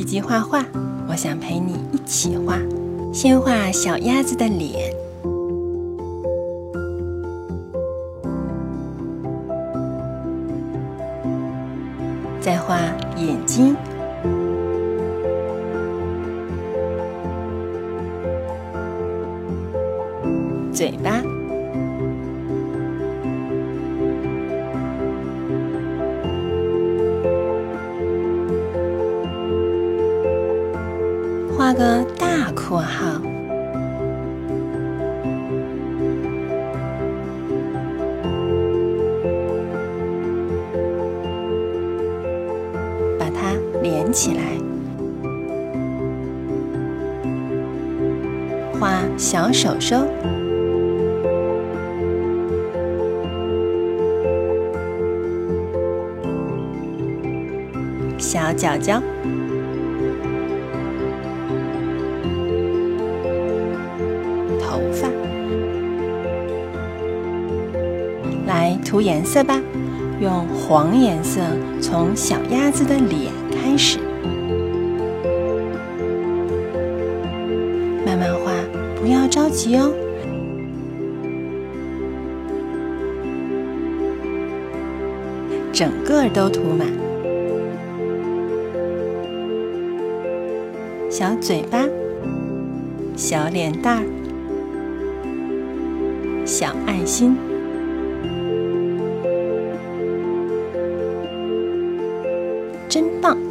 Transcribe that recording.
以及画画，我想陪你一起画。先画小鸭子的脸，再画眼睛、嘴巴。画个大括号，把它连起来。画小手手，小脚脚。头发，来涂颜色吧。用黄颜色，从小鸭子的脸开始，慢慢画，不要着急哦。整个都涂满，小嘴巴，小脸蛋儿。小爱心。真棒。